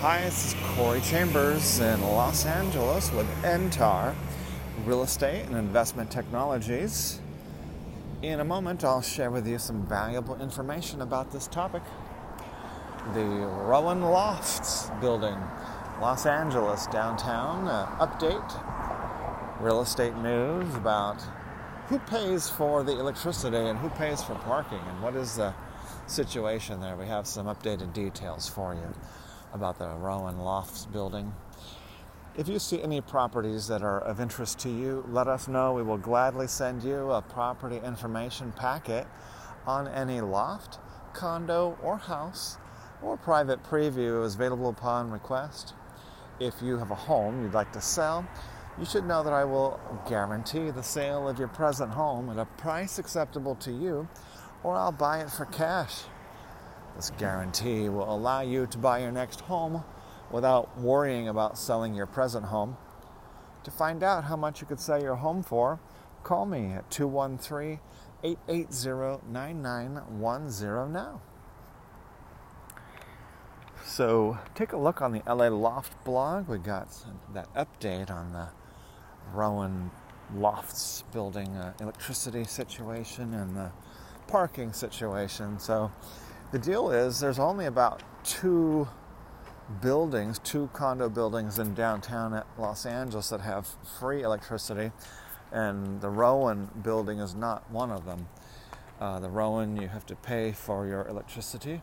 Hi, this is Corey Chambers in Los Angeles with NTAR Real Estate and Investment Technologies. In a moment, I'll share with you some valuable information about this topic. The Rowan Lofts building, Los Angeles downtown. Uh, update, real estate news about who pays for the electricity and who pays for parking and what is the situation there. We have some updated details for you about the Rowan Lofts building. If you see any properties that are of interest to you, let us know. We will gladly send you a property information packet on any loft, condo, or house, or private preview is available upon request. If you have a home you'd like to sell, you should know that I will guarantee the sale of your present home at a price acceptable to you, or I'll buy it for cash. This guarantee will allow you to buy your next home without worrying about selling your present home. To find out how much you could sell your home for, call me at 213 880 9910 now. So take a look on the LA Loft blog. We got that update on the Rowan Lofts building uh, electricity situation and the parking situation. So the deal is there's only about two buildings, two condo buildings in downtown Los Angeles that have free electricity, and the Rowan building is not one of them. Uh, the Rowan, you have to pay for your electricity,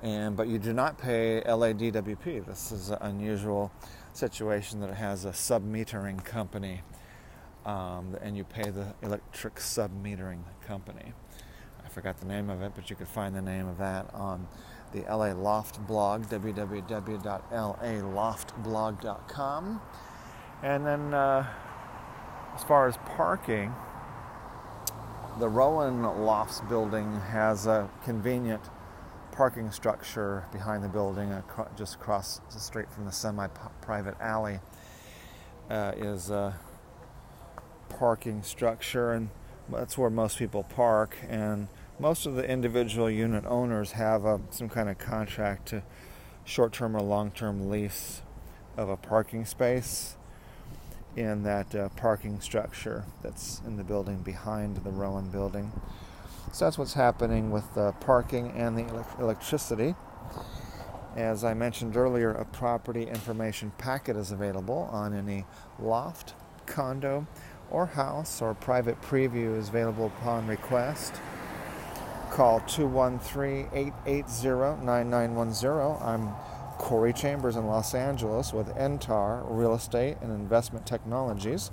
and but you do not pay LADWP. This is an unusual situation that it has a sub metering company, um, and you pay the electric sub metering company. Forgot the name of it, but you could find the name of that on the LA Loft blog, www.laloftblog.com. And then, uh, as far as parking, the Rowan Lofts building has a convenient parking structure behind the building, just across the street from the semi-private alley, uh, is a parking structure, and that's where most people park. And most of the individual unit owners have a, some kind of contract to short term or long term lease of a parking space in that uh, parking structure that's in the building behind the Rowan building. So that's what's happening with the parking and the electricity. As I mentioned earlier, a property information packet is available on any loft, condo, or house, or private preview is available upon request. Call 213 880 9910. I'm Corey Chambers in Los Angeles with NTAR Real Estate and Investment Technologies.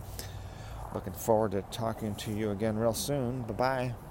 Looking forward to talking to you again real soon. Bye bye.